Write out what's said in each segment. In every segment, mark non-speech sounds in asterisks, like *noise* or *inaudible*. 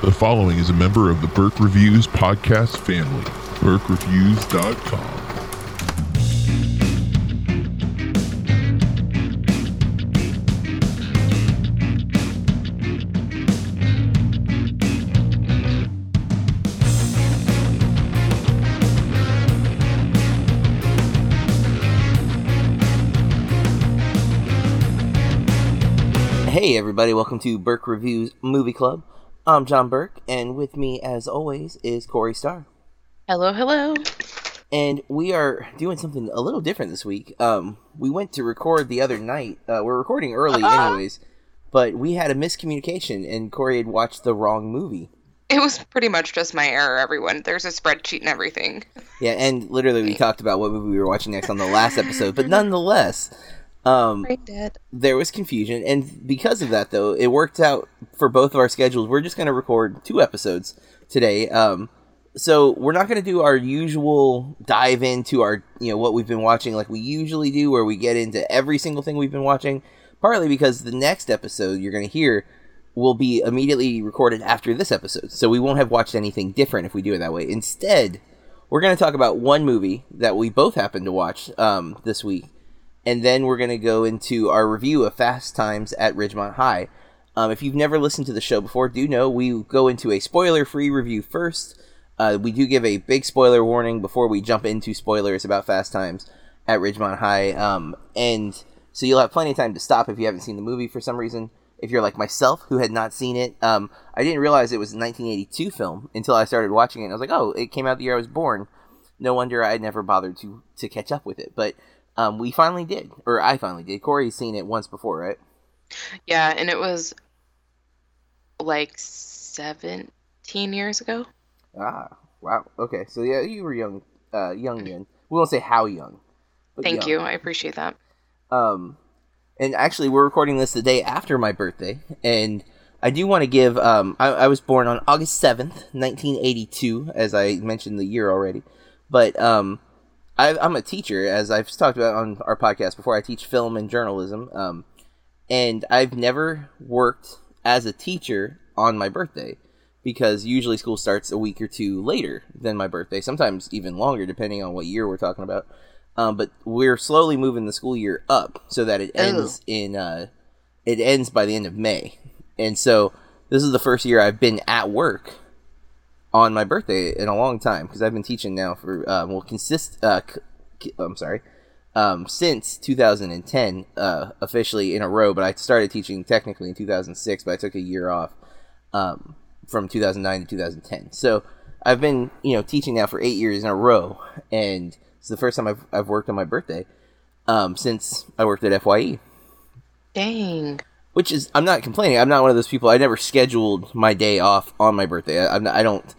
The following is a member of the Burke Reviews podcast family. BurkeReviews.com. Hey everybody, welcome to Burke Reviews Movie Club. I'm John Burke, and with me, as always, is Corey Starr. Hello, hello. And we are doing something a little different this week. Um, we went to record the other night. Uh, we're recording early, anyways, but we had a miscommunication, and Corey had watched the wrong movie. It was pretty much just my error, everyone. There's a spreadsheet and everything. Yeah, and literally we talked about what movie we were watching next on the last episode, but nonetheless, um, there was confusion, and because of that, though, it worked out for both of our schedules. We're just going to record two episodes today. Um, so we're not going to do our usual dive into our, you know, what we've been watching like we usually do, where we get into every single thing we've been watching. Partly because the next episode you're going to hear will be immediately recorded after this episode, so we won't have watched anything different if we do it that way. Instead, we're going to talk about one movie that we both happened to watch um, this week and then we're going to go into our review of Fast Times at Ridgemont High. Um, if you've never listened to the show before, do know we go into a spoiler-free review first. Uh, we do give a big spoiler warning before we jump into spoilers about Fast Times at Ridgemont High, um, and so you'll have plenty of time to stop if you haven't seen the movie for some reason. If you're like myself, who had not seen it, um, I didn't realize it was a 1982 film until I started watching it. I was like, oh, it came out the year I was born. No wonder I never bothered to to catch up with it, but. Um, we finally did, or I finally did. Corey's seen it once before, right? Yeah, and it was like 17 years ago. Ah, wow. Okay, so yeah, you were young, uh, young then. We won't say how young. Thank young. you. I appreciate that. Um, and actually, we're recording this the day after my birthday, and I do want to give. Um, I, I was born on August seventh, nineteen eighty-two, as I mentioned the year already. But um, I, I'm a teacher, as I've talked about on our podcast before. I teach film and journalism, um, and I've never worked as a teacher on my birthday because usually school starts a week or two later than my birthday, sometimes even longer, depending on what year we're talking about. Um, but we're slowly moving the school year up so that it ends in uh, it ends by the end of May, and so this is the first year I've been at work on my birthday in a long time because I've been teaching now for uh, well consist uh, c- I'm sorry um, since 2010 uh, officially in a row, but I started teaching technically in 2006, but I took a year off um, from 2009 to 2010. So I've been you know teaching now for eight years in a row, and it's the first time I've I've worked on my birthday um, since I worked at Fye Dang. which is I'm not complaining. I'm not one of those people. I never scheduled my day off on my birthday. I, I'm not, I don't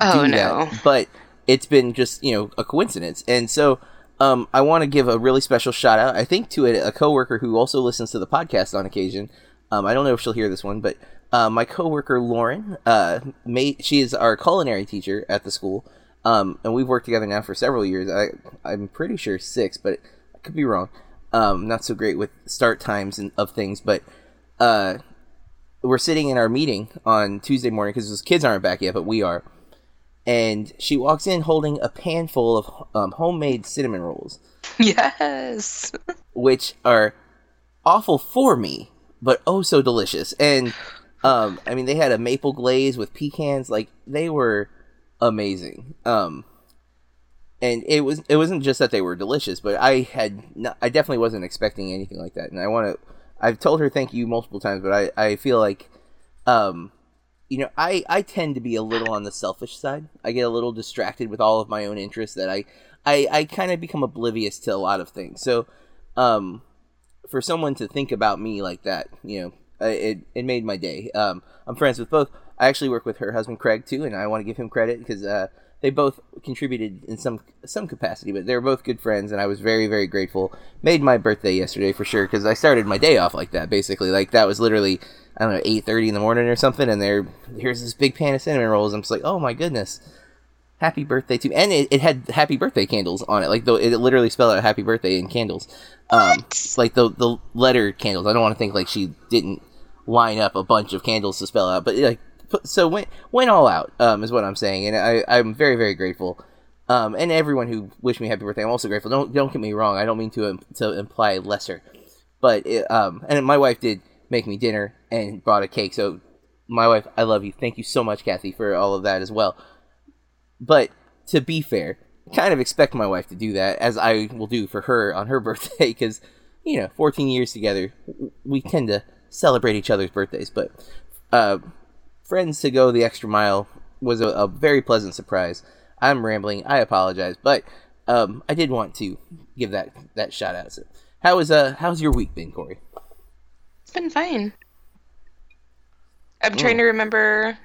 Oh, do no. that. But it's been just you know a coincidence, and so um, I want to give a really special shout out. I think to a, a coworker who also listens to the podcast on occasion. Um, I don't know if she'll hear this one, but uh, my coworker Lauren, uh, she is our culinary teacher at the school, um, and we've worked together now for several years. I I'm pretty sure six, but I could be wrong. Um, not so great with start times and of things, but uh, we're sitting in our meeting on Tuesday morning because the kids aren't back yet, but we are. And she walks in holding a pan full of um, homemade cinnamon rolls, Yes. *laughs* which are awful for me, but oh so delicious. And um, I mean, they had a maple glaze with pecans, like they were amazing. Um, and it was it wasn't just that they were delicious, but I had no, I definitely wasn't expecting anything like that. And I want to I've told her thank you multiple times, but I I feel like um you know, I I tend to be a little on the selfish side. I get a little distracted with all of my own interests that I I I kind of become oblivious to a lot of things. So um for someone to think about me like that, you know, it it made my day. Um I'm friends with both. I actually work with her husband Craig too, and I want to give him credit because uh they both contributed in some some capacity, but they were both good friends, and I was very very grateful. Made my birthday yesterday for sure because I started my day off like that. Basically, like that was literally I don't know eight thirty in the morning or something, and there here's this big pan of cinnamon rolls. I'm just like, oh my goodness, happy birthday to and it, it had happy birthday candles on it like though it literally spelled out happy birthday in candles um like the the letter candles i don't want to think like she didn't line up a bunch of candles to spell out but like so went went all out um, is what I'm saying, and I I'm very very grateful. Um, and everyone who wished me happy birthday, I'm also grateful. Don't don't get me wrong. I don't mean to to imply lesser, but it, um, and my wife did make me dinner and brought a cake. So my wife, I love you. Thank you so much, Kathy, for all of that as well. But to be fair, kind of expect my wife to do that as I will do for her on her *laughs* birthday because you know 14 years together we tend to celebrate each other's birthdays but uh, friends to go the extra mile was a, a, very pleasant surprise i'm rambling i apologize but um, i did want to give that that shout out so how is uh how's your week been corey it's been fine i'm trying mm. to remember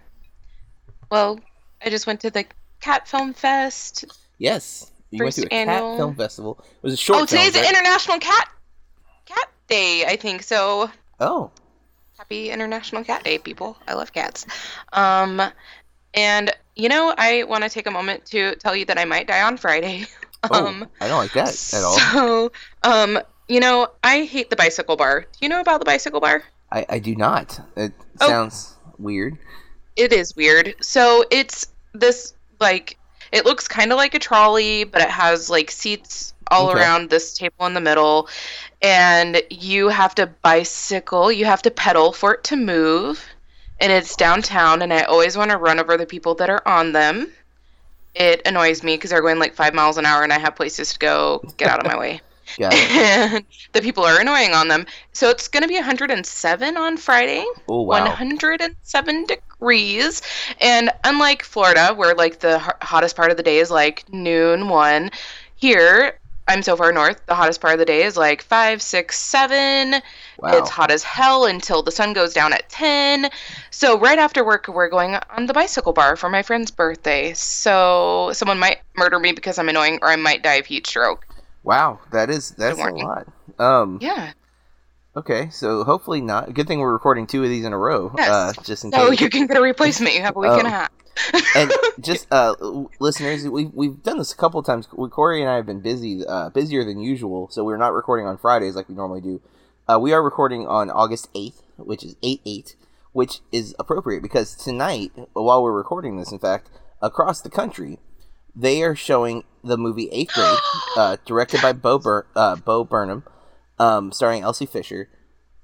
well i just went to the cat film fest Yes. You First went to a annual... cat film festival. It was a short. Oh, today's film, right? International Cat Cat Day, I think. So. Oh. Happy International Cat Day, people! I love cats. Um, and you know, I want to take a moment to tell you that I might die on Friday. Oh, *laughs* um, I don't like that at all. So, um, you know, I hate the bicycle bar. Do you know about the bicycle bar? I, I do not. It oh, sounds weird. It is weird. So it's this like it looks kind of like a trolley, but it has like seats all okay. around this table in the middle. And you have to bicycle, you have to pedal for it to move. And it's downtown, and I always want to run over the people that are on them. It annoys me because they're going like five miles an hour, and I have places to go. Get out of my way. *laughs* Yeah. and *laughs* the people are annoying on them. So it's going to be 107 on Friday. Oh, wow. 107 degrees. And unlike Florida, where like the hottest part of the day is like noon, one, here, I'm so far north, the hottest part of the day is like five, six, seven. Wow. It's hot as hell until the sun goes down at 10. So, right after work, we're going on the bicycle bar for my friend's birthday. So, someone might murder me because I'm annoying, or I might die of heat stroke. Wow, that is that's a lot. Um, yeah. Okay, so hopefully not. Good thing we're recording two of these in a row. Yes. Uh, just in so case. you can get a replacement. You have a week um, and a half. And *laughs* just uh, listeners, we've we've done this a couple of times. Corey and I have been busy, uh, busier than usual, so we're not recording on Fridays like we normally do. Uh, we are recording on August eighth, which is eight eight, which is appropriate because tonight, while we're recording this, in fact, across the country, they are showing the movie Eighth Grade, uh, directed by Bo, Bur- uh, Bo Burnham, um, starring Elsie Fisher,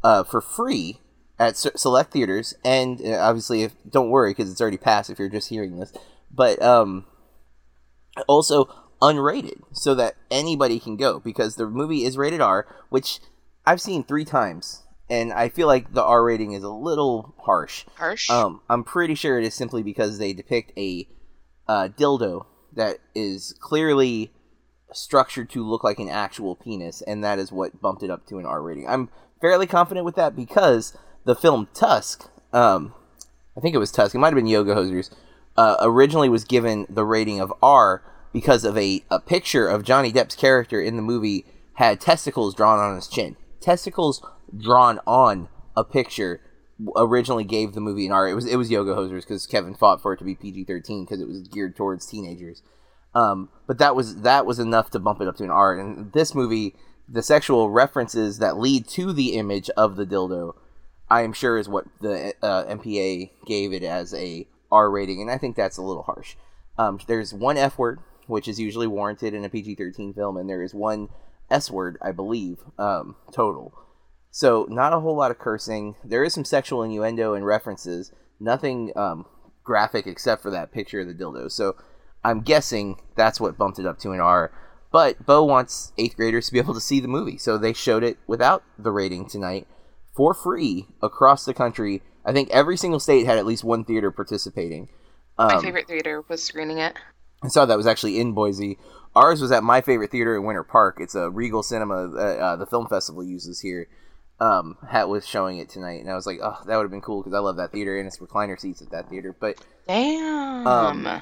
uh, for free at select theaters. And uh, obviously, if, don't worry because it's already passed if you're just hearing this. But um, also unrated so that anybody can go because the movie is rated R, which I've seen three times. And I feel like the R rating is a little harsh. Harsh. Um, I'm pretty sure it is simply because they depict a uh, dildo that is clearly structured to look like an actual penis, and that is what bumped it up to an R rating. I'm fairly confident with that because the film Tusk, um, I think it was Tusk, it might have been Yoga Hosers, uh, originally was given the rating of R because of a, a picture of Johnny Depp's character in the movie had testicles drawn on his chin. Testicles drawn on a picture originally gave the movie an R. It was it was Yoga Hosers because Kevin fought for it to be PG thirteen because it was geared towards teenagers. Um, but that was that was enough to bump it up to an R. And this movie, the sexual references that lead to the image of the dildo, I am sure is what the uh, MPA gave it as a R rating, and I think that's a little harsh. Um, there's one F word, which is usually warranted in a PG thirteen film, and there is one S word, I believe, um, total. So not a whole lot of cursing. There is some sexual innuendo and references. Nothing um, graphic except for that picture of the dildo. So I'm guessing that's what bumped it up to an R. But Bo wants eighth graders to be able to see the movie, so they showed it without the rating tonight for free across the country. I think every single state had at least one theater participating. Um, my favorite theater was screening it. I saw that was actually in Boise. Ours was at my favorite theater in Winter Park. It's a Regal Cinema uh, uh, the film festival uses here um, Hat was showing it tonight, and I was like, oh, that would have been cool because I love that theater and it's recliner seats at that theater. But damn. Um,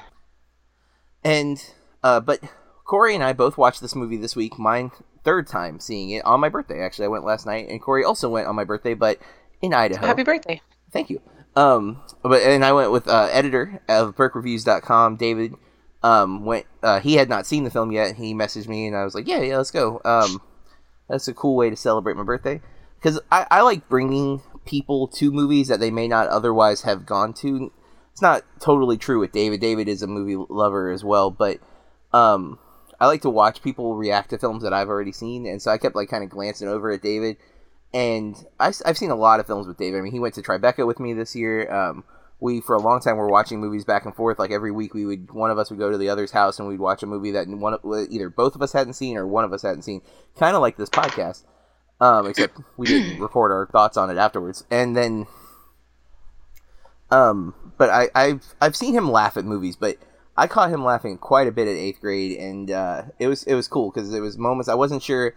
and uh, but Corey and I both watched this movie this week. Mine third time seeing it on my birthday. Actually, I went last night, and Corey also went on my birthday, but in Idaho. Happy birthday! Thank you. Um, but and I went with uh, editor of BurkeReviews.com, David. Um, went. Uh, he had not seen the film yet. He messaged me, and I was like, "Yeah, yeah, let's go." Um, that's a cool way to celebrate my birthday because I, I like bringing people to movies that they may not otherwise have gone to. it's not totally true with David. David is a movie lover as well, but um, I like to watch people react to films that I've already seen, and so I kept like kind of glancing over at David. And I, have seen a lot of films with David. I mean, he went to Tribeca with me this year. Um, we for a long time were watching movies back and forth. Like every week, we would one of us would go to the other's house and we'd watch a movie that one either both of us hadn't seen or one of us hadn't seen. Kind of like this podcast, um, except we didn't *clears throat* record our thoughts on it afterwards. And then, um, but I, I've I've seen him laugh at movies, but I caught him laughing quite a bit at eighth grade, and uh, it was it was cool because there was moments I wasn't sure.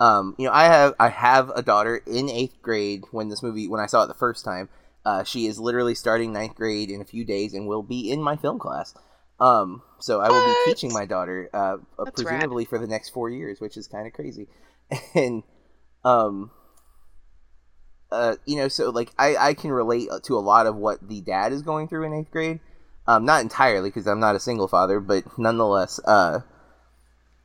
Um, you know, I have I have a daughter in eighth grade when this movie when I saw it the first time uh, she is literally starting ninth grade in a few days and will be in my film class. Um, so I will what? be teaching my daughter, uh, uh presumably rad. for the next four years, which is kind of crazy. *laughs* And, um, uh, you know, so like I, I can relate to a lot of what the dad is going through in eighth grade. Um, not entirely because I'm not a single father, but nonetheless, uh,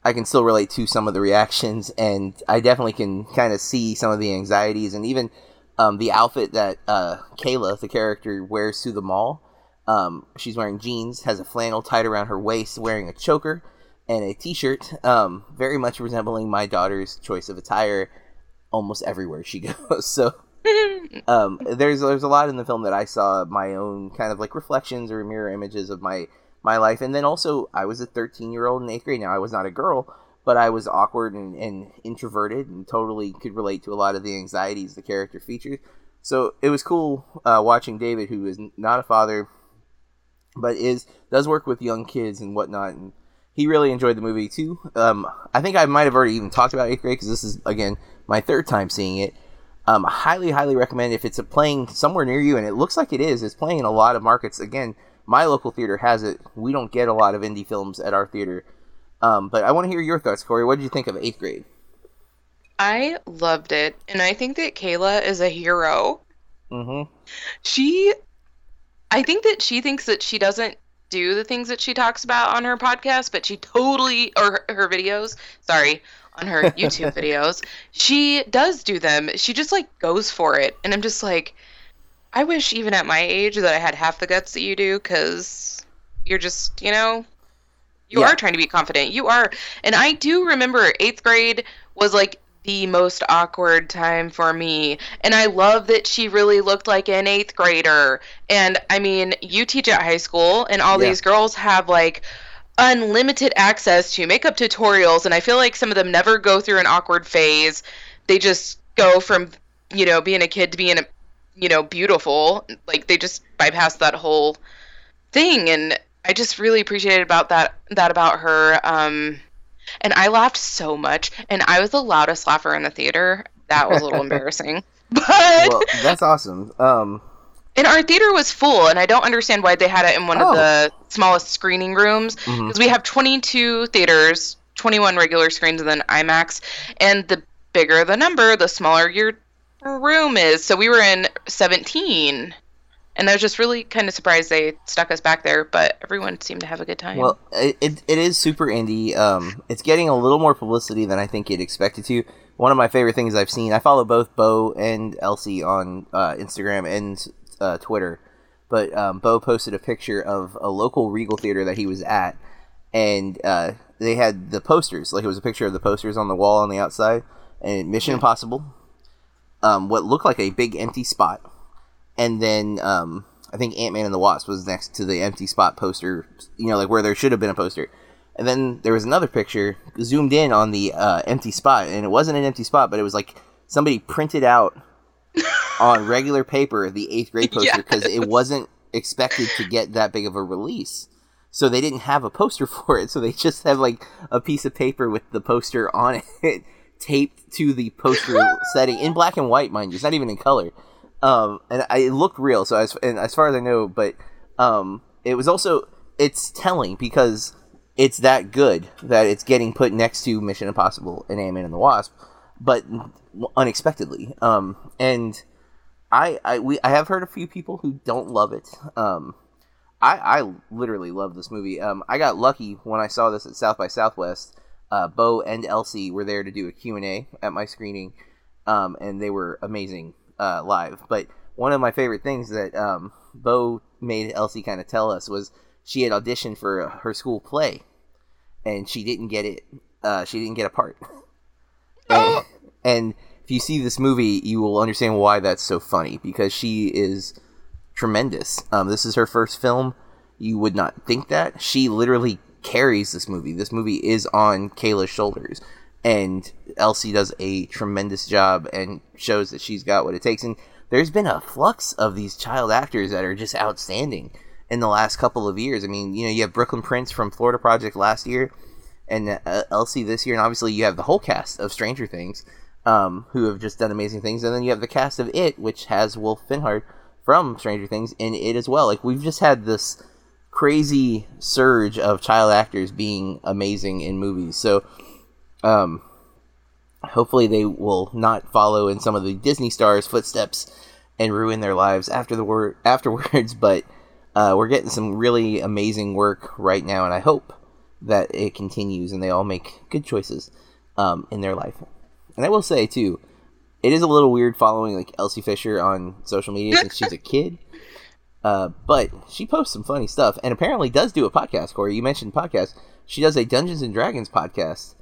I can still relate to some of the reactions, and I definitely can kind of see some of the anxieties and even um, the outfit that uh, Kayla, the character, wears to the mall. Um, she's wearing jeans, has a flannel tied around her waist, wearing a choker and a t-shirt, um, very much resembling my daughter's choice of attire almost everywhere she *laughs* goes. So *laughs* um, there's there's a lot in the film that I saw my own kind of like reflections or mirror images of my my life, and then also I was a 13 year old in eighth grade. Now I was not a girl, but I was awkward and, and introverted and totally could relate to a lot of the anxieties the character features. So it was cool uh, watching David, who is not a father, but is does work with young kids and whatnot, and he really enjoyed the movie too. Um, I think I might have already even talked about eighth grade because this is again my third time seeing it. Um, highly, highly recommend if it's playing somewhere near you, and it looks like it is. It's playing in a lot of markets. Again, my local theater has it. We don't get a lot of indie films at our theater, um, but I want to hear your thoughts, Corey. What did you think of eighth grade? I loved it, and I think that Kayla is a hero. Mm-hmm. She, I think that she thinks that she doesn't do the things that she talks about on her podcast, but she totally or her, her videos. Sorry, on her YouTube *laughs* videos, she does do them. She just like goes for it, and I'm just like, I wish even at my age that I had half the guts that you do, because you're just you know you yeah. are trying to be confident. You are. And I do remember eighth grade was like the most awkward time for me. And I love that she really looked like an eighth grader. And I mean, you teach at high school, and all yeah. these girls have like unlimited access to makeup tutorials. And I feel like some of them never go through an awkward phase. They just go from, you know, being a kid to being a, you know, beautiful. Like they just bypass that whole thing. And I just really appreciated about that that about her. Um, and I laughed so much, and I was the loudest laugher in the theater. That was a little *laughs* embarrassing, *laughs* but well, that's awesome. Um, and our theater was full, and I don't understand why they had it in one oh. of the smallest screening rooms because mm-hmm. we have 22 theaters, 21 regular screens, and then IMAX. And the bigger the number, the smaller your room is. So we were in 17 and I was just really kind of surprised they stuck us back there, but everyone seemed to have a good time. Well, it, it, it is super indie. Um, it's getting a little more publicity than I think it expected to. One of my favorite things I've seen, I follow both Bo and Elsie on uh, Instagram and uh, Twitter, but um, Bo posted a picture of a local Regal theater that he was at, and uh, they had the posters. Like it was a picture of the posters on the wall on the outside, and Mission Impossible, um, what looked like a big empty spot and then um, I think Ant Man and the Wasp was next to the empty spot poster. You know, like where there should have been a poster. And then there was another picture zoomed in on the uh, empty spot, and it wasn't an empty spot, but it was like somebody printed out on regular paper the eighth grade *laughs* poster because yes. it wasn't expected to get that big of a release. So they didn't have a poster *laughs* for it, so they just have like a piece of paper with the poster on it *laughs* taped to the poster setting in black and white, mind you. It's not even in color. Um, and I, it looked real. So as and as far as I know, but um, it was also it's telling because it's that good that it's getting put next to Mission Impossible and Ant Man and the Wasp, but unexpectedly. Um, and I I we I have heard a few people who don't love it. Um, I I literally love this movie. Um, I got lucky when I saw this at South by Southwest. Uh, Bo and Elsie were there to do a Q and A at my screening, um, and they were amazing uh, live. But one of my favorite things that um, Bo made Elsie kind of tell us was she had auditioned for her school play, and she didn't get it. Uh, she didn't get a part. And, and if you see this movie, you will understand why that's so funny because she is tremendous. Um, this is her first film. You would not think that she literally carries this movie. This movie is on Kayla's shoulders, and Elsie does a tremendous job and shows that she's got what it takes. And there's been a flux of these child actors that are just outstanding in the last couple of years. I mean, you know, you have Brooklyn Prince from Florida Project last year, and uh, Elsie this year, and obviously you have the whole cast of Stranger Things, um, who have just done amazing things, and then you have the cast of It, which has Wolf Finhard from Stranger Things in it as well. Like we've just had this crazy surge of child actors being amazing in movies. So, um, hopefully they will not follow in some of the Disney stars' footsteps and ruin their lives after the word *laughs* afterwards. But uh, we're getting some really amazing work right now, and I hope that it continues and they all make good choices um, in their life. And I will say too, it is a little weird following like Elsie Fisher on social media since she's a *laughs* kid. Uh, but she posts some funny stuff and apparently does do a podcast. Corey, you mentioned podcast. She does a Dungeons and Dragons podcast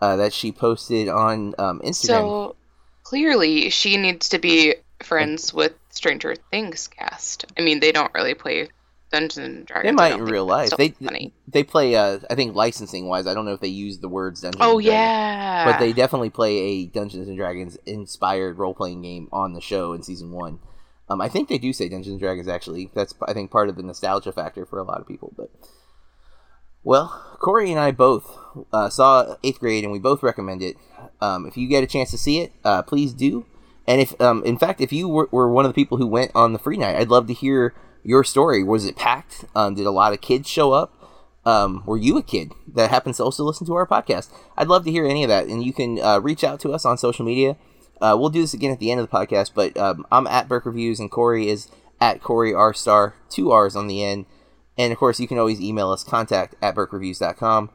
uh, that she posted on um, Instagram. So clearly, she needs to be friends with Stranger Things cast. I mean, they don't really play Dungeons and Dragons. They might in real life. so They funny. they play. Uh, I think licensing wise, I don't know if they use the words Dungeons. Oh and Dragons, yeah, but they definitely play a Dungeons and Dragons inspired role playing game on the show in season one. Um, I think they do say Dungeons and Dragons. Actually, that's I think part of the nostalgia factor for a lot of people. But well, Corey and I both uh, saw Eighth Grade, and we both recommend it. Um, if you get a chance to see it, uh, please do. And if, um, in fact, if you were, were one of the people who went on the free night, I'd love to hear your story. Was it packed? Um, did a lot of kids show up? Um, were you a kid that happens to also listen to our podcast? I'd love to hear any of that, and you can uh, reach out to us on social media. Uh, we'll do this again at the end of the podcast, but um, I'm at Burke Reviews, and Corey is at Corey R Star, two R's on the end. And of course, you can always email us contact at burkereviews.com.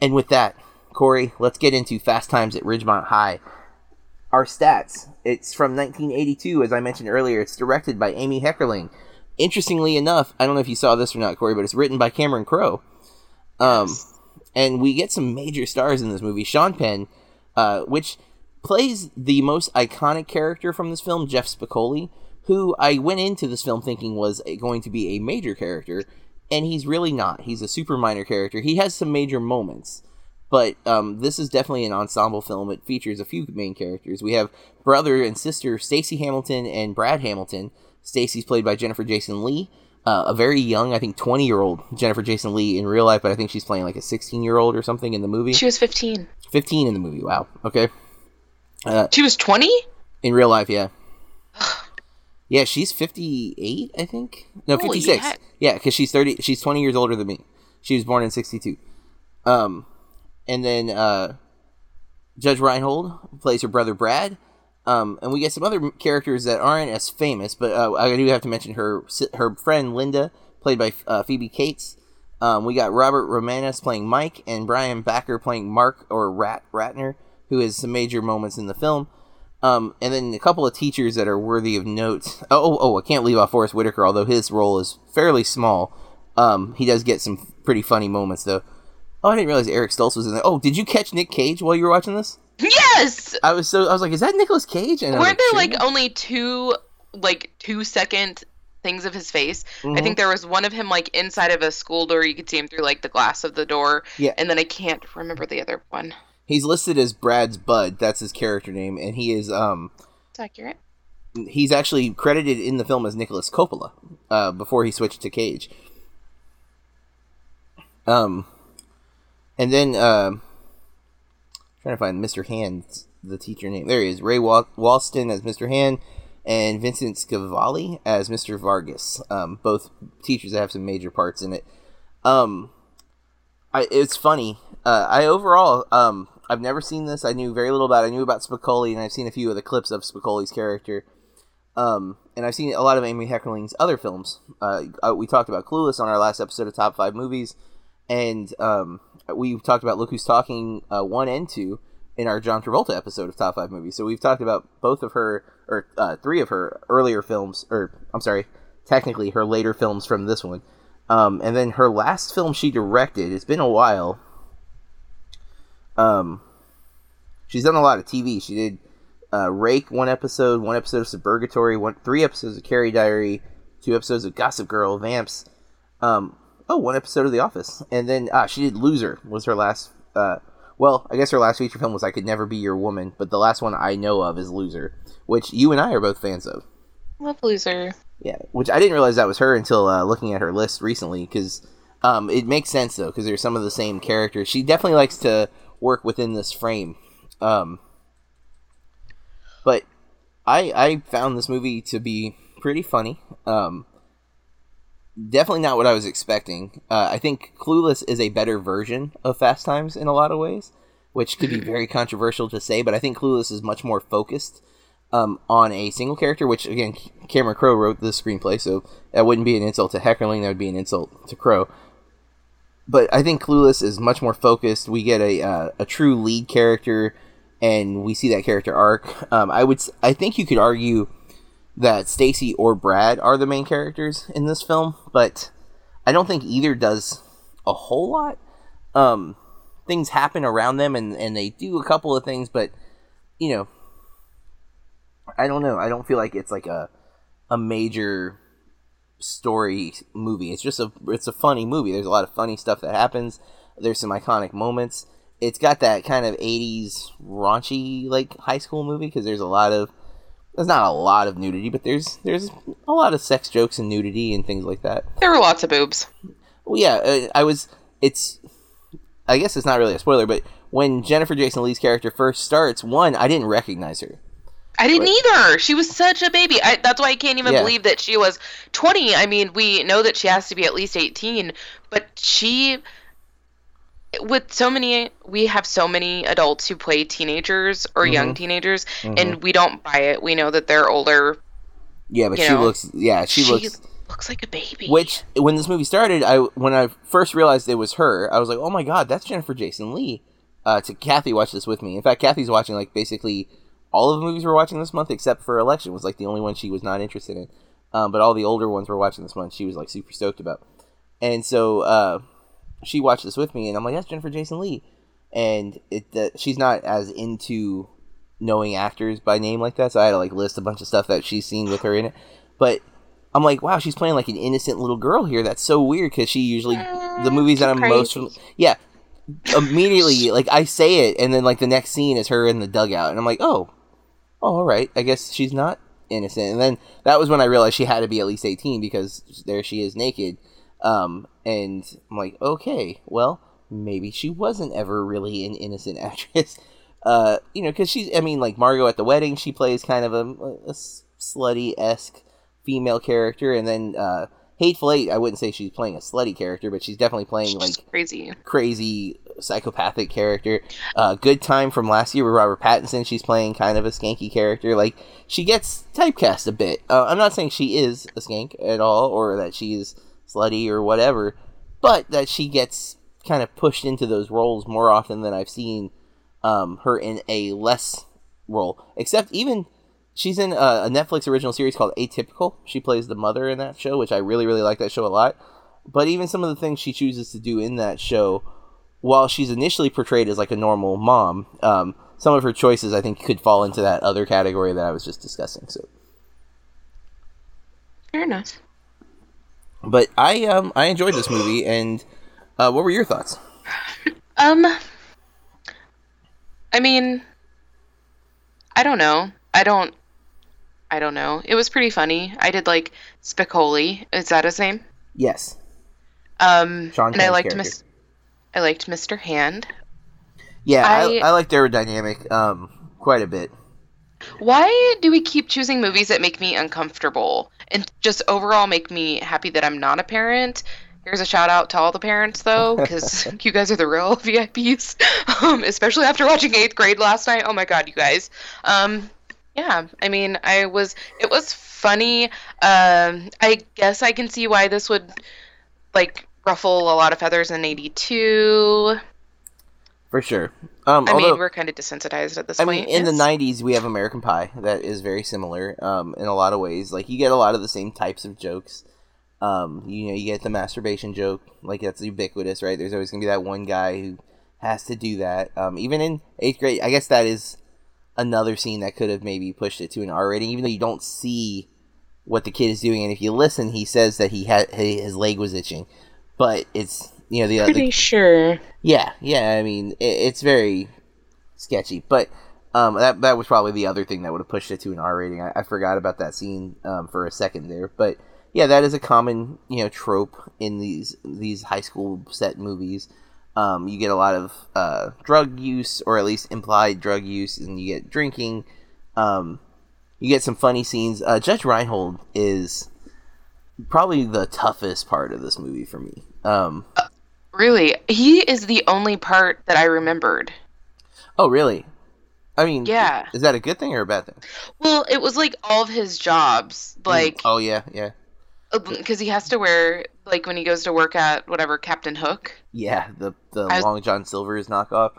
And with that, Corey, let's get into Fast Times at Ridgemont High. Our stats. It's from 1982, as I mentioned earlier. It's directed by Amy Heckerling. Interestingly enough, I don't know if you saw this or not, Corey, but it's written by Cameron Crowe. Um, and we get some major stars in this movie. Sean Penn, uh, which plays the most iconic character from this film, Jeff Spicoli, who I went into this film thinking was going to be a major character, and he's really not. He's a super minor character. He has some major moments, but um, this is definitely an ensemble film. It features a few main characters. We have brother and sister Stacy Hamilton and Brad Hamilton. Stacy's played by Jennifer Jason Leigh, uh, a very young, I think, twenty-year-old Jennifer Jason Leigh in real life, but I think she's playing like a sixteen-year-old or something in the movie. She was 15. Fifteen in the movie. Wow. Okay. Uh, She was 20? in real life, yeah. Yeah, she's 58, I think. No, Holy 56. heck. Yeah, because she's 30. She's 20 years older than me. She was born in 62. Um, and then uh, Judge Reinhold plays her brother Brad. Um, and we get some other characters that aren't as famous, but uh, I do have to mention her her friend Linda, played by uh, Phoebe Cates. Um, we got Robert Romanus playing Mike, and Brian Backer playing Mark or Rat Ratner, who has some major moments in the film. Um, and then a couple of teachers that are worthy of note. Oh, oh, oh, I can't leave off Forest Whitaker, although his role is fairly small. Um, he does get some pretty funny moments, though. Oh, I didn't realize Eric Stoltz was in there. Oh, did you catch Nick Cage while you were watching this? Yes! I was so I was like, is that Nicolas Cage? And I Weren't there "Shouldn't like only two, like, two second things of his face? I Mhm. think there was one of him, like, inside of a school door. You could see him through, like, the glass of the door. Yeah. And then I can't remember the other one. He's listed as Brad's Bud. That's his character name, and he is um It's accurate. he's actually credited in the film as Nicolas Coppola uh, before he switched to Cage. Um, and then um trying to find Mr. Hand, the teacher name. There he is. Ray Wal- Walston as Mr. Hand, and Vincent Schiavelli as Mr. Vargas. Um, both teachers that have some major parts in it. Um, I it's funny. Uh, I overall um I've never seen this. I knew very little about. it. I knew about Spicoli, and I've seen a few of the clips of Spicoli's character. Um, and I've seen a lot of Amy Heckerling's other films. Uh, uh, we talked about Clueless on our last episode of Top Five Movies, and um, we talked about Look Who's Talking uh, one and two in our John Travolta episode of Top Five Movies. So we've talked about both of her or uh, three of her earlier films, or I'm sorry, technically her later films from this one. Um, and then her last film she directed. It's been a while. Um, she's done a lot of TV. She did uh, Rake one episode, one episode of Suburgatory, one three episodes of Carrie Diary, two episodes of Gossip Girl, Vamps. Um, oh, one episode of The Office, and then ah, she did Loser was her last. Uh, well, I guess her last feature film was I Could Never Be Your Woman, but the last one I know of is Loser, which you and I are both fans of. Love Loser. Yeah, which I didn't realize that was her until uh, looking at her list recently, because um, it makes sense though, because there's some of the same characters. She definitely likes to work within this frame. Um, but I I found this movie to be pretty funny. Um, definitely not what I was expecting. Uh, I think Clueless is a better version of Fast Times in a lot of ways, which could be very controversial to say, but I think Clueless is much more focused um, on a single character, which, again, Cameron Crowe wrote the screenplay, so that wouldn't be an insult to Heckerling, that would be an insult to Crowe. But I think Clueless is much more focused. We get a, uh, a true lead character, and we see that character arc. Um, I would, I think you could argue that Stacy or Brad are the main characters in this film, but I don't think either does a whole lot. Um, things happen around them, and, and they do a couple of things, but you know, I don't know. I don't feel like it's like a a major story movie. It's just a it's a funny movie. There's a lot of funny stuff that happens. There's some iconic moments. It's got that kind of 80s raunchy like high school movie because there's a lot of there's not a lot of nudity, but there's there's a lot of sex jokes and nudity and things like that. There were lots of boobs. Well, yeah, uh, I was. It's. I guess it's not really a spoiler, but when Jennifer Jason Leigh's character first starts, one, I didn't recognize her. I didn't either. She was such a baby. I, that's why I can't even Yeah. believe that she was 20. I mean, we know that she has to be at least 18, but she with so many we have so many adults who play teenagers or young teenagers and we don't buy it. We know that they're older. Yeah, but she know, looks. Yeah, she, looks. looks like a baby. Which, when this movie started, I when I first realized it was her, I was like, "Oh my god, that's Jennifer Jason Leigh." Uh, to Kathy, watch this with me. In fact, Kathy's watching like basically all of the movies we're watching this month, except for Election was like the only one she was not interested in. Um, but all the older ones we're watching this month, she was like super stoked about. And so uh, she watched this with me, and I'm like, "That's Jennifer Jason Leigh," and it uh, she's not as into knowing actors by name like that, so I had to like list a bunch of stuff that she's seen with her in it. But I'm like, wow, she's playing like an innocent little girl here. That's so weird because she usually the movies that I'm most Crazy. from, yeah. Immediately, like I say it, and then like the next scene is her in the dugout, and I'm like, oh, oh, all right. I guess she's not innocent. And then that was when I realized she had to be at least 18 because there she is naked. Um, and I'm like, okay, well, maybe she wasn't ever really an innocent *laughs* actress. Uh, you know, because she's, I mean, like Margot at the wedding, she plays kind of a, a slutty esque female character, and then uh, Hateful Eight, I wouldn't say she's playing a slutty character, but she's definitely playing like crazy. crazy psychopathic character. Uh, Good Time from last year with Robert Pattinson. She's playing kind of a skanky character. Like she gets typecast a bit. Uh, I'm not saying she is a skank at all, or that she's is slutty or whatever, but that she gets kind of pushed into those roles more often than I've seen um, her in a less role. Except even she's in a, a Netflix original series called Atypical. She plays the mother in that show, which I really really like that show a lot. But even some of the things she chooses to do in that show while she's initially portrayed as like a normal mom, um, some of her choices I think could fall into that other category that I was just discussing. So, Fair enough. But I um I enjoyed this movie, and uh, what were your thoughts? Um, I mean, I don't know. I don't. I don't know. It was pretty funny. I did like Spicoli. Is that his name? Yes, Um, Sean and I liked character. Miss. I liked Mr. Hand. yeah, I, I- I, like their dynamic um quite a bit. Why do we keep choosing movies that make me uncomfortable and just overall make me happy that I'm not a parent? Here's a shout out to all the parents though, because *laughs* you guys are the real *laughs* VIPs. Um, especially after watching eighth grade last night. Oh my god, you guys. Um, yeah, I mean, I was. It was funny. Um, I guess I can see why this would like ruffle a lot of feathers in '82. For sure. Um, I although, mean, we're kind of desensitized at this I point. mean, in the '90s, we have American Pie that is very similar um, in a lot of ways. Like you get a lot of the same types of jokes. Um, you know, you get the masturbation joke, like that's ubiquitous, right? There's always gonna be that one guy who has to do that. Um, even in eighth grade, I guess that is another scene that could have maybe pushed it to an R rating, even though you don't see what the kid is doing, and if you listen, he says that he had his leg was itching, but it's you know the, the Pretty sure. yeah, yeah. I mean, it, it's very sketchy, but um, that that was probably the other thing that would have pushed it to an R rating. I, I forgot about that scene um, for a second there, but yeah, that is a common you know trope in these these high school set movies. Um, you get a lot of uh, drug use, or at least implied drug use, and you get drinking. Um, you get some funny scenes. Uh, Judge Reinhold is probably the toughest part of this movie for me. Um, Really, he is the only part that I remembered. Oh, really? I mean, Yeah. Is that a good thing or a bad thing? Well, it was like all of his jobs, like oh yeah, yeah, because he has to wear like when he goes to work at whatever Captain Hook. yeah. The the was- Long John Silver's knockoff.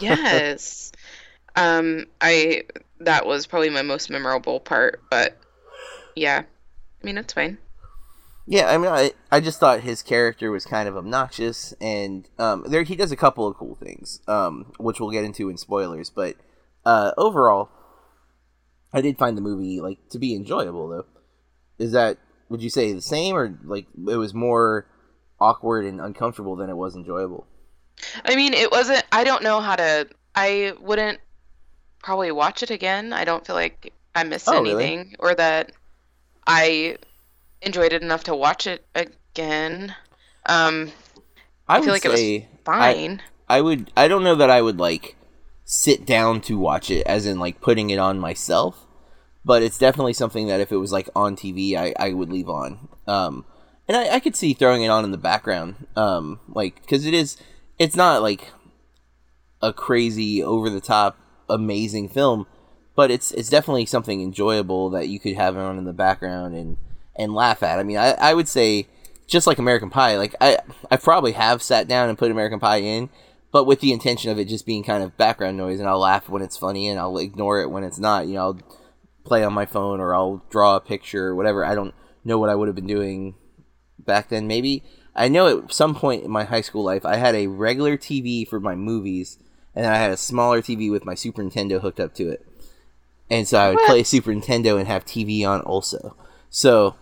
Yes. *laughs* um, I that was probably my most memorable part, but yeah, I mean it's fine. Yeah, I mean, I, I just thought his character was kind of obnoxious, and um, there he does a couple of cool things, um, which we'll get into in spoilers. But uh, overall, I did find the movie like to be enjoyable. Though, is that would you say the same, or like it was more awkward and uncomfortable than it was enjoyable? I mean, it wasn't. I don't know how to. I wouldn't probably watch it again. I don't feel like I missed Oh, really? anything or that I enjoyed it enough to watch it again. Um, I, I feel like it was fine. I would. I don't know that I would like sit down to watch it, as in like putting it on myself. But it's definitely something that if it was like on TV, I, I would leave on. Um, and I, I could see throwing it on in the background, um, like because it is. It's not like a crazy, over the top, amazing film, but it's it's definitely something enjoyable that you could have on in the background and and laugh at. I mean, I, I would say just like American Pie, like I I probably have sat down and put American Pie in, but with the intention of it just being kind of background noise, and I'll laugh when it's funny and I'll ignore it when it's not. You know, I'll play on my phone or I'll draw a picture or whatever. I don't know what I would have been doing back then. Maybe I know at some point in my high school life I had a regular TV for my movies, and then I had a smaller TV with my Super Nintendo hooked up to it, and so I would play Super Nintendo and have TV on also. So,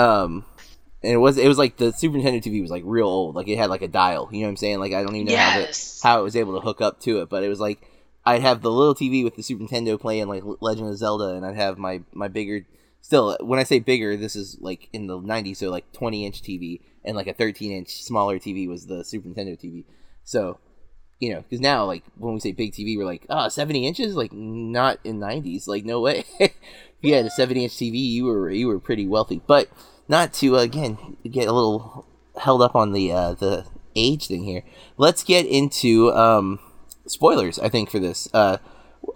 um, and it was it was like the Super Nintendo TV was like real old, like it had like a dial. You know what I'm saying? Like I don't even know how, it, how it was able to hook up to it, but it was like I'd have the little TV with the Super Nintendo playing like Legend of Zelda, and I'd have my my bigger. Still, when I say bigger, this is like in the '90s, so like 20 inch TV, and like a 13 inch smaller TV was the Super Nintendo TV. So, you know, because now like when we say big TV, we're like, ah, 70 inches, like not in '90s, like no way. *laughs* had a 70 inch TV, you were you were pretty wealthy, but not to again get a little held up on the uh, the age thing here. Let's get into um, spoilers. I think for this. Uh,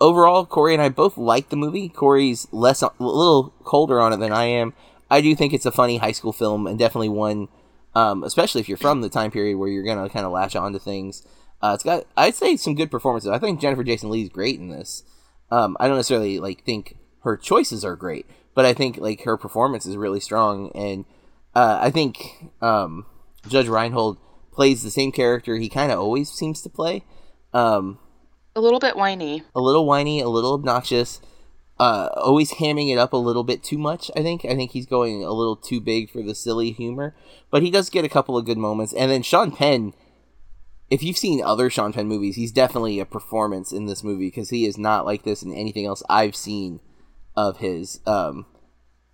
overall, Corey and I both like the movie. Corey's less a little colder on it than I am. I do think it's a funny high school film and definitely one, um, especially if you're from the time period where you're gonna kind of latch on to things. Uh, it's got I'd say some good performances. I think Jennifer Jason is great in this. Um, I don't necessarily like think her choices are great, but I think like her performance is really strong, and uh, I think um, Judge Reinhold plays the same character he kind of always seems to play. Um, A little bit whiny. a little whiny, a little obnoxious, uh, always hamming it up a little bit too much. I think. I think he's going a little too big for the silly humor, but he does get a couple of good moments. And then Sean Penn, if you've seen other Sean Penn movies, he's definitely a performance in this movie because he is not like this in anything else I've seen of his. Um,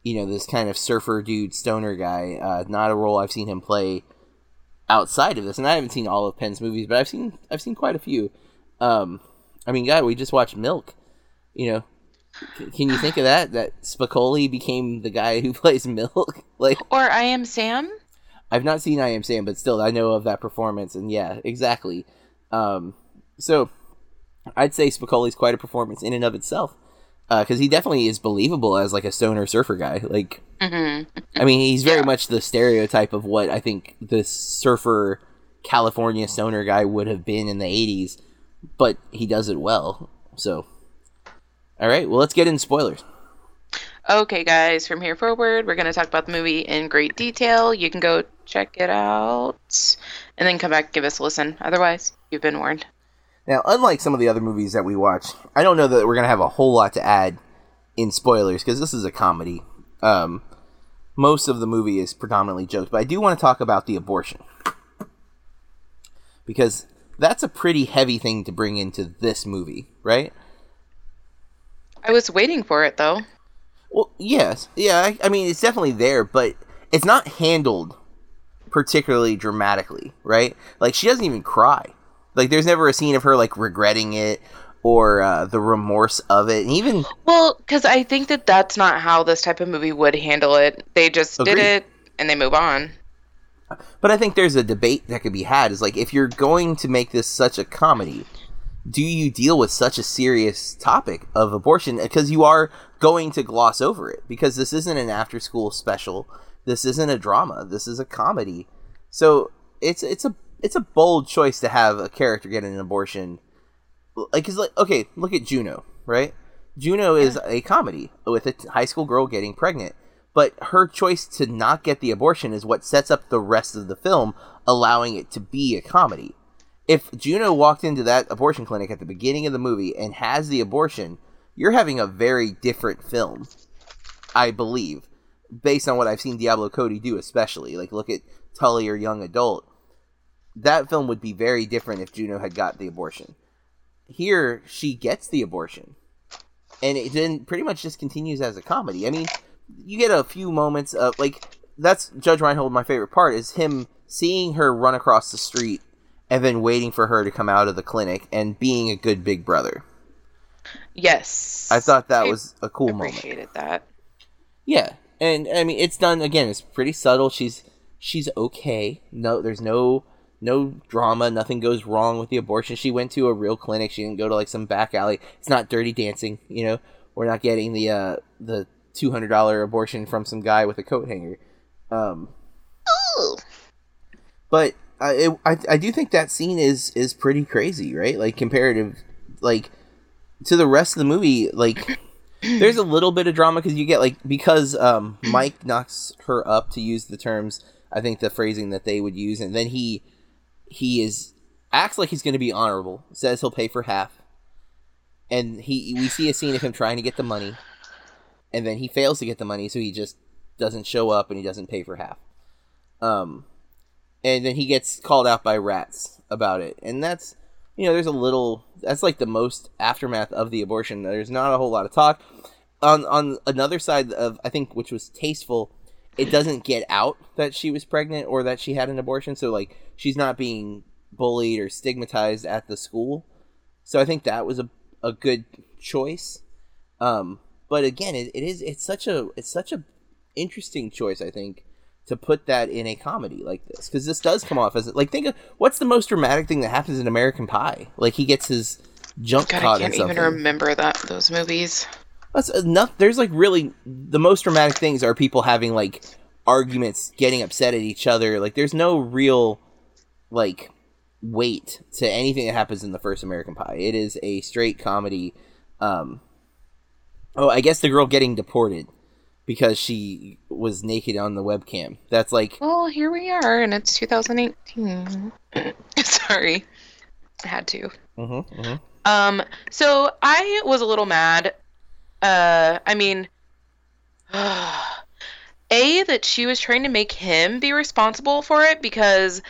you know, this kind of surfer dude, stoner guy. Uh, not a role I've seen him play outside of this, and I haven't seen all of Penn's movies, but I've seen I've seen quite a few. Um, I mean, God, we just watched Milk. You know, C- can you think of that? That Spicoli became the guy who *laughs* plays Milk. *laughs* like, Or I am Sam. I've not seen I Am Sam, but still, I know of that performance, and yeah, exactly. Um, so, I'd say Spicoli's quite a performance in and of itself, because he definitely is believable as like a stoner surfer guy. Like, hmm I mean, he's very Yeah. much the stereotype of what I think the surfer California stoner guy would have been in the 80s, but he does it well. So, all right, well, let's get in spoilers. Okay, guys, from here forward, we're going to talk about the movie in great detail. You can go check it out and then come back give us a listen. Otherwise, you've been warned. Now, unlike some of the other movies that we watch, I don't know that we're going to have a whole lot to add in spoilers because this is a comedy. Um, most of the movie is predominantly jokes, but I do want to talk about the abortion because that's a pretty heavy thing to bring into this movie, right? I was waiting for it though. Well, yes, yeah. I, I mean, it's definitely there, but it's not handled particularly dramatically, right? Like she doesn't even cry. Like there's never a scene of her like regretting it or uh, the remorse of it, and even well, because I think that that's not how this type of movie would handle it. They just Agreed. did it and they move on. But I think there's a debate that could be had. Is like if you're going to make this such a comedy, do you deal with such a serious topic of abortion because you are going to gloss over it because this isn't an after school special this isn't a drama this is a comedy so it's it's a it's a bold choice to have a character get an abortion. Like cuz like okay look at Juno right? Juno is a comedy with a high school girl getting pregnant. But her choice to not get the abortion is what sets up the rest of the film allowing it to be a comedy. If Juno walked into that abortion clinic at the beginning of the movie and has the abortion, you're having a very different film, I believe, based on what I've seen Diablo Cody do, especially. Like, look at Tully or Young Adult. That film would be very different if Juno had got the abortion. Here, she gets the abortion. And it then pretty much just continues as a comedy. I mean, you get a few moments of, like, that's Judge Reinhold, my favorite part, is him seeing her run across the street and then waiting for her to come out of the clinic and being a good big brother. Yes. I thought that I was a cool appreciated moment. Appreciated that. Yeah. And I mean it's done again, it's pretty subtle. She's she's okay. No there's no no drama, nothing goes wrong with the abortion. She went to a real clinic. She didn't go to like some back alley. It's not dirty dancing, you know. We're not getting the uh the $200 abortion from some guy with a coat hanger. Um. But I, it, I I do think that scene is is pretty crazy, right? Like comparative, like to the rest of the movie, like there's a little bit of drama because you get like because um, Mike knocks her up to use the terms I think the phrasing that they would use, and then he he is acts like he's going to be honorable, says he'll pay for half, and he we see a scene of him trying to get the money, and then he fails to get the money, so he just doesn't show up and he doesn't pay for half. Um, and then he gets called out by rats about it. And that's you know there's a little that's like the most aftermath of the abortion. There's not a whole lot of talk. On on another side of i think which was tasteful it doesn't get out that she was pregnant or that she had an abortion so like she's not being bullied or stigmatized at the school so i think that was a, a good choice um but again it, it is it's such a it's such a interesting choice i think to put that in a comedy like this because this does come off as like think of what's the most dramatic thing that happens in American Pie? Like he gets his junk God, caught. I can't even remember that those movies. That's enough. There's like really the most dramatic things are people having like arguments, getting upset at each other. Like there's no real like weight to anything that happens in the first American Pie. It is a straight comedy. Um, oh, I guess the girl getting deported because she was naked on the webcam. That's like Well, here we are and it's 2018. *laughs* Sorry. I had to. Mm-hmm, mm-hmm. Um so I was a little mad. Uh I mean *sighs* A that she was trying to make him be responsible for it because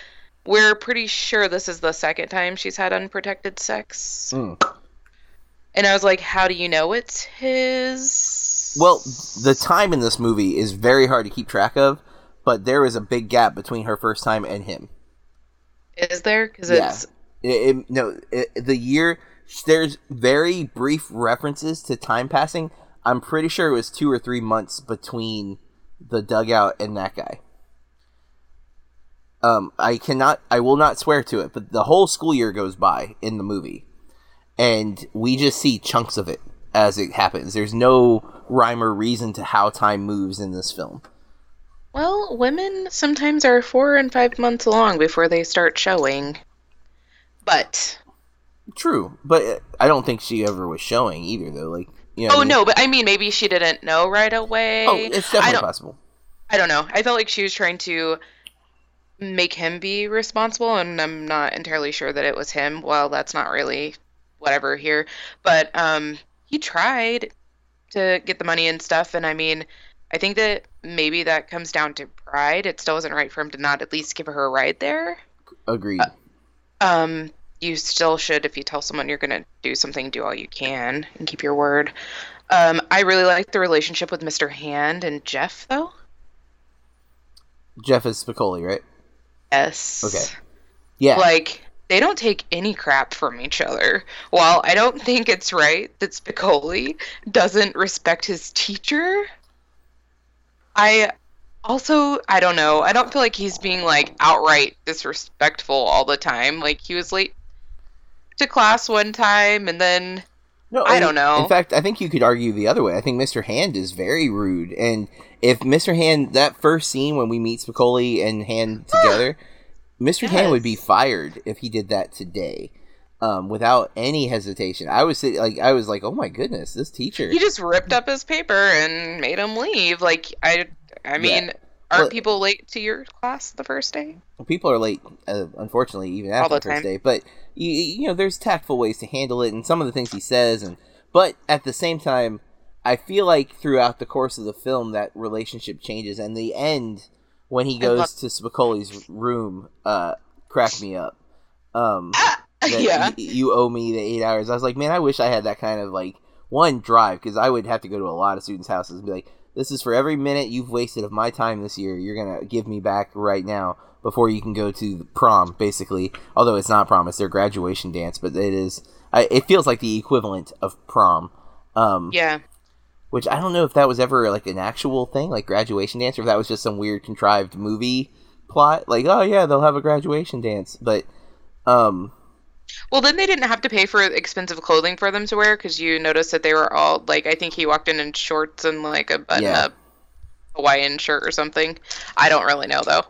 we're pretty sure this is the second time she's had unprotected sex. Mm. And I was like, how do you know it's his? Well, the time in this movie is very hard to keep track of, but there is a big gap between her first time and him. Is there? Because yeah. it's it, it, no it, the year. There's very brief references to time passing. I'm pretty sure it was two or three months between the dugout and that guy. Um, I cannot, I will not swear to it, but the whole school year goes by in the movie, and we just see chunks of it as it happens. There's no rhyme or reason to how time moves in this film. Well, women sometimes are four and five months along before they start showing. But True, but I don't think she ever was showing either, though. Like, you know. oh I mean? no, but I mean maybe she didn't know right away. Oh, it's I definitely don't, possible. I don't know. I felt like she was trying to make him be responsible, and I'm not entirely sure that it was him. Well, that's not really whatever here, but um, he tried to get the money and stuff, and I mean, I think that maybe that comes down to pride. It still wasn't right for him to not at least give her a ride there. Agreed. Um, you still should, if you tell someone you're gonna do something, do all you can and keep your word. Um, I really like the relationship with Mr. Hand and Jeff, though. Jeff is Spicoli, right? Yes. Okay. Yeah. Like they don't take any crap from each other. While I don't think it's right that Spicoli doesn't respect his teacher, I also I don't know. I don't feel like he's being like outright disrespectful all the time. Like he was late to class one time and then No, I don't know. In fact, I think you could argue the other way. I think Mr. Hand is very rude, and if Mr. Hand that first scene when we meet Spicoli and Hand *gasps* together, Mr. Hand would be fired if he did that today, um, without any hesitation. I was like, I was like, oh my goodness, this teacher. he just ripped up his paper and made him leave. Like I I mean, aren't Well- people late to your class the first day? People are late, uh, unfortunately, even after the the first time. day. But you, you know, there's tactful ways to handle it, and some of the things he says, and but at the same time, I feel like throughout the course of the film, that relationship changes, and the end when he goes love- to Spicoli's room, uh, cracked me up. Um, *laughs* that yeah. you owe me the eight hours. I was like, man, I wish I had that kind of like one drive because I would have to go to a lot of students' houses and be like, this is for every minute you've wasted of my time this year. You're gonna give me back right now before you can go to the prom, basically. Although it's not prom, it's their graduation dance, but it is. I, it feels like the equivalent of prom. Um, Yeah. which I don't know if that was ever like an actual thing, like graduation dance, or if that was just some weird contrived movie plot. Like, oh yeah, they'll have a graduation dance, but um, Well, then they didn't have to pay for expensive clothing for them to wear because you noticed that they were all like, I think he walked in in shorts and like a button Yeah. up Hawaiian shirt or something. I don't really know though,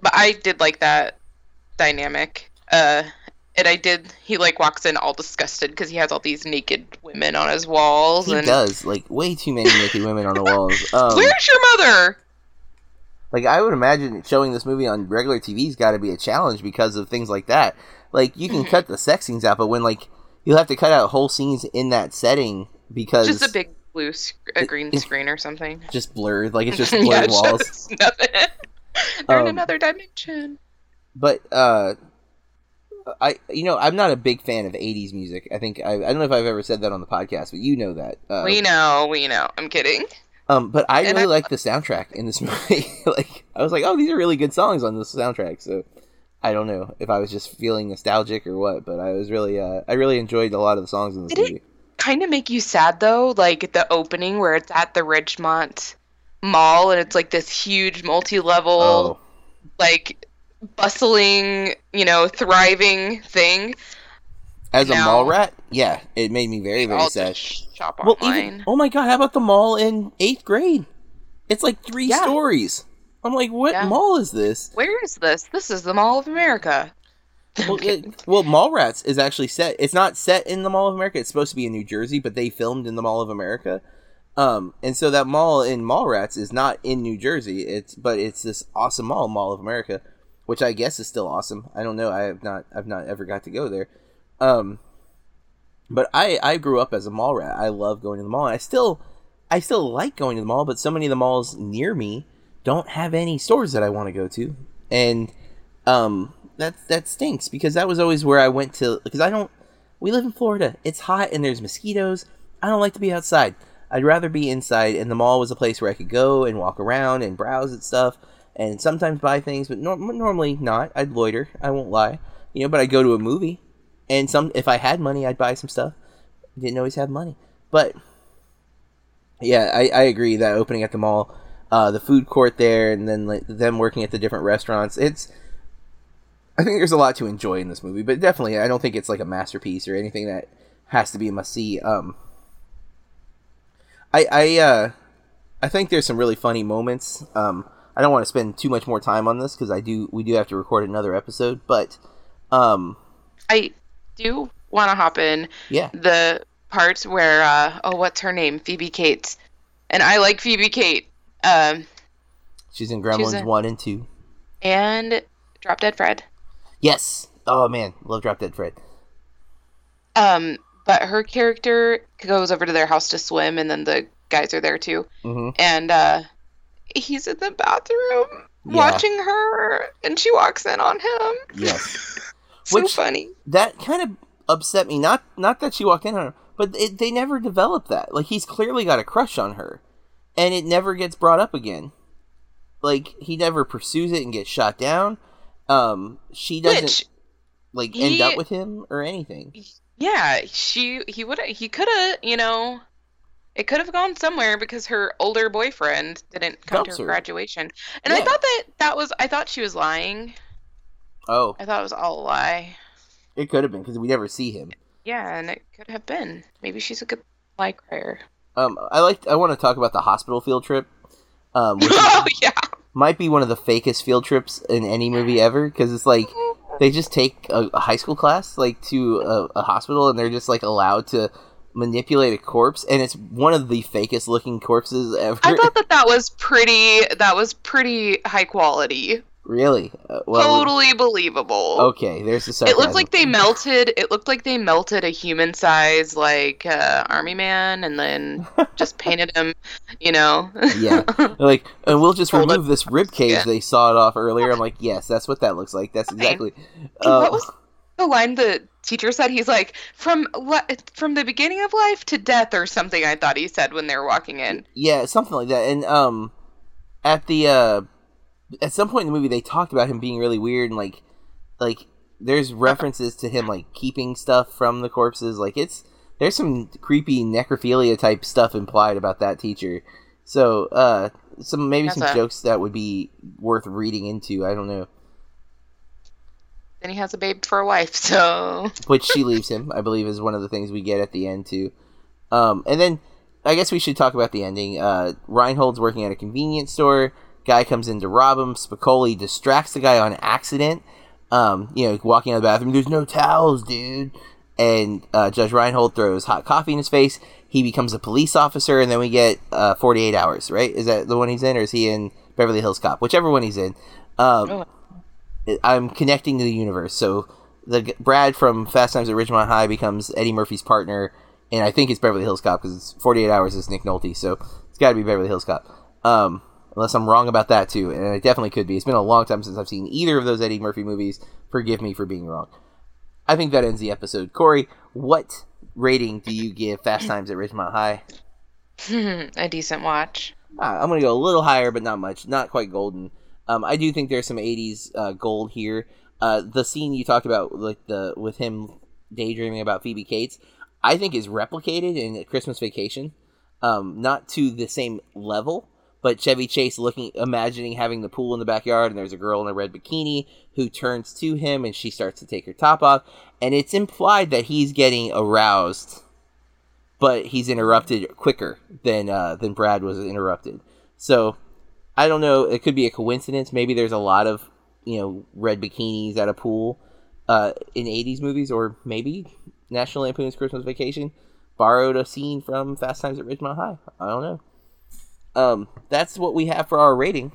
but I did like that dynamic. Uh, and I did. He like walks in all disgusted because he has all these naked women on his walls. he and does like way too many naked women on the walls. *laughs* Um, where's your mother? like I would imagine showing this movie on regular TV's got to be a challenge because of things like that. Like you can Mhm. cut the sex scenes out, but when like you'll have to cut out whole scenes in that setting because Just a big blue sc- a green it- *laughs* screen or something. just blurred, like it's *laughs* just blurred yeah, walls. just *laughs* nothing. They're in Um, another dimension. But uh, I you know I'm not a big fan of '80s music. I think I, I don't know if I've ever said that on the podcast, but you know that. Uh, we know, we know. I'm kidding. Um, but I And really I- like the soundtrack in this movie. like, I was like, oh, these are really good songs on this soundtrack. So, I don't know if I was just feeling nostalgic or what, but I was really, uh, I really enjoyed a lot of the songs in this Did it- movie. Kind of make you sad though, like the opening where it's at the Ridgemont Mall and it's like this huge multi-level, Oh, like bustling, you know, thriving thing. as a mall rat, yeah, it made me very, very I'll sad. just shop Well, even oh my god, how about the mall in eighth grade? It's like three Yeah. stories. I'm like, what Yeah. mall is this? Where is this? This is the Mall of America. Well, *laughs* it, well, Mallrats is actually set. It's not set in the Mall of America. It's supposed to be in New Jersey, but they filmed in the Mall of America. Um, and so that mall in Mallrats is not in New Jersey. It's but it's this awesome mall, Mall of America, which I guess is still awesome. I don't know. I have not. I've not ever got to go there. Um, but I I grew up as a mall rat. I love going to the mall. I still I still like going to the mall, but so many of the malls near me don't have any stores that I want to go to, and um that that stinks because that was always where I went to because I don't we live in Florida. It's hot and there's mosquitoes. I don't like to be outside. I'd rather be inside and the mall was a place where I could go and walk around and browse at stuff and sometimes buy things but nor- normally not. I'd loiter. I won't lie. You know, but I'd go to a movie and some if I had money I'd buy some stuff. Didn't always have money. But yeah, I, I agree that opening at the mall, uh, the food court there, and then like, them working at the different restaurants. It's I think there's a lot to enjoy in this movie, but definitely I don't think it's like a masterpiece or anything that has to be a must see. Um, I I uh, I think there's some really funny moments. Um, I don't want to spend too much more time on this because I do we do have to record another episode. But um, I do want to hop in yeah, the parts where uh, oh, what's her name? Phoebe Cates, and I like Phoebe Cates. Um, she's in Gremlins in- one and two. and Drop Dead Fred. Yes. Oh man, love Drop Dead Fred. Um, but her character goes over to their house to swim, and then the guys are there too. hmm And uh, he's in the bathroom Yeah. watching her, and she walks in on him. Yes. *laughs* *laughs* So Which- funny. that kind of upset me. Not not that she walked in on her, but it, they never developed that. Like he's clearly got a crush on her, and it never gets brought up again. Like he never pursues it and gets shot down. Um, she doesn't Which, like end up with him or anything. yeah, she he would he could have you know. It could have gone somewhere because her older boyfriend didn't come Dumps to her her. graduation, and I thought that that was I thought she was lying. Oh, I thought it was all a lie. it could have been because we never see him. Yeah, and it could have been. Maybe she's a good lie crier. Um, I like. I want to talk about the hospital field trip. Um, *laughs* oh yeah. might be one of the fakest field trips in any movie ever because it's like they just take a, a high school class like to a, a hospital and they're just like allowed to manipulate a corpse and it's one of the fakest looking corpses ever I thought *laughs* that that was pretty. That was pretty high quality. Really uh, well totally believable. okay there's the It sarcasm. looked like they melted. It looked like they melted a human size like uh, army man, and then *laughs* just painted him. You know. yeah *laughs* like and we'll just Hold remove this rib cage Yeah. they sawed off earlier i'm like yes that's what that looks like that's exactly uh, what was the line the teacher said? He's like from le- from the beginning of life to death, or something. I thought he said when they were walking in. Yeah, something like that. And um, at the uh, at some point in the movie, they talked about him being really weird and like, like there's references to him like keeping stuff from the corpses. Like it's there's some creepy necrophilia type stuff implied about that teacher. So uh, some maybe some a- jokes that would be worth reading into. I don't know. Then he has a babe for a wife. So *laughs* which she leaves him. I believe is one of the things we get at the end too. Um, and then I guess we should talk about the ending. Uh, Reinhold's working at a convenience store. Guy comes in to rob him. Spicoli distracts the guy on accident. Um, you know, walking out of the bathroom. There's no towels, dude. And uh, Judge Reinhold throws hot coffee in his face. He becomes a police officer, and then we get uh, 48 hours. Right? Is that the one he's in, or is he in Beverly Hills Cop? Whichever one he's in. Um, Oh. I'm connecting to the universe. So the Brad from Fast Times at Ridgemont High becomes Eddie Murphy's partner, and I think it's Beverly Hills Cop because 48 Hours is Nick Nolte, so it's got to be Beverly Hills Cop. Um, unless I'm wrong about that too, and it definitely could be. It's been a long time since I've seen either of those Eddie Murphy movies. Forgive me for being wrong. I think that ends the episode. Corey, what rating do you give Fast Times at Ridgemont High? *laughs* a decent watch. Uh, I'm gonna go a little higher, but not much. Not quite golden. Um, I do think there's some '80s uh, gold here. Uh, the scene you talked about, like the with him daydreaming about Phoebe Cates, I think is replicated in Christmas Vacation. Um, not to the same level, but Chevy Chase looking, imagining having the pool in the backyard, and there's a girl in a red bikini who turns to him, and she starts to take her top off, and it's implied that he's getting aroused, but he's interrupted quicker than uh, than Brad was interrupted. So I don't know. It could be a coincidence. Maybe there's a lot of you know red bikinis at a pool uh, in '80s movies, or maybe National Lampoon's Christmas Vacation borrowed a scene from Fast Times at Ridgemont High. I don't know. Um, that's what we have for our rating.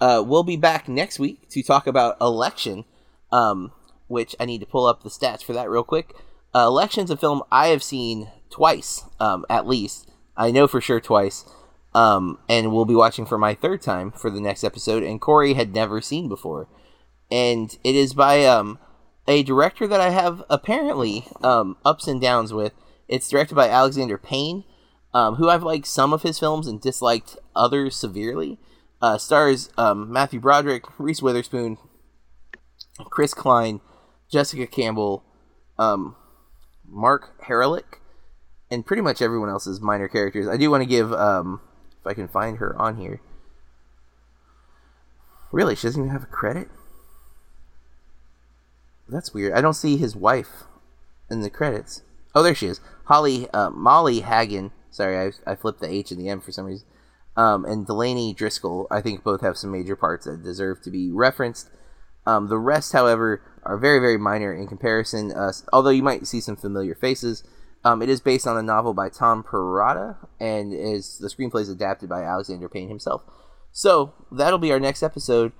Uh, we'll be back next week to talk about election, um, which I need to pull up the stats for that real quick. Uh, Election's a film I have seen twice, um, at least. I know for sure twice. Um, and we'll be watching for my third time for the next episode. And Corey had never seen before, and it is by um, a director that I have apparently um, ups and downs with. It's directed by Alexander Payne, um, who I've liked some of his films and disliked others severely. Uh, stars um, Matthew Broderick, Reese Witherspoon, Chris Klein, Jessica Campbell, um, Mark Harelik, and pretty much everyone else's minor characters. I do want to give, um, if I can find her on here. Really, she doesn't even have a credit. That's weird. I don't see his wife in the credits. Oh, there she is. Holly, uh, Molly Hagan. Sorry, I, I flipped the H and the M for some reason. um, and Delaney Driscoll. I think both have some major parts that deserve to be referenced. Um, the rest, however, are very, very minor in comparison. Uh, although you might see some familiar faces. Um, it is based on a novel by Tom Perrotta, and is the screenplay is adapted by Alexander Payne himself. So that'll be our next episode.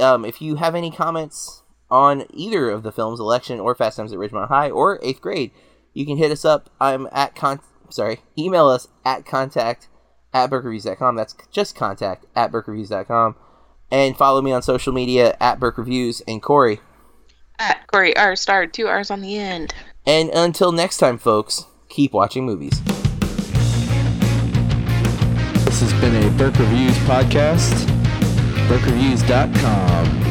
Um, if you have any comments on either of the films, Election or Fast Times at Ridgemont High or Eighth Grade, you can hit us up. I'm at con. Sorry, email us at contact at burkereviews.com. That's just contact at burkereviews.com. And follow me on social media at burkereviews and Corey. At Corey R. Star, two R's on the end. And until next time, folks, keep watching movies. This has been a Burke Reviews podcast. BurkeReviews.com.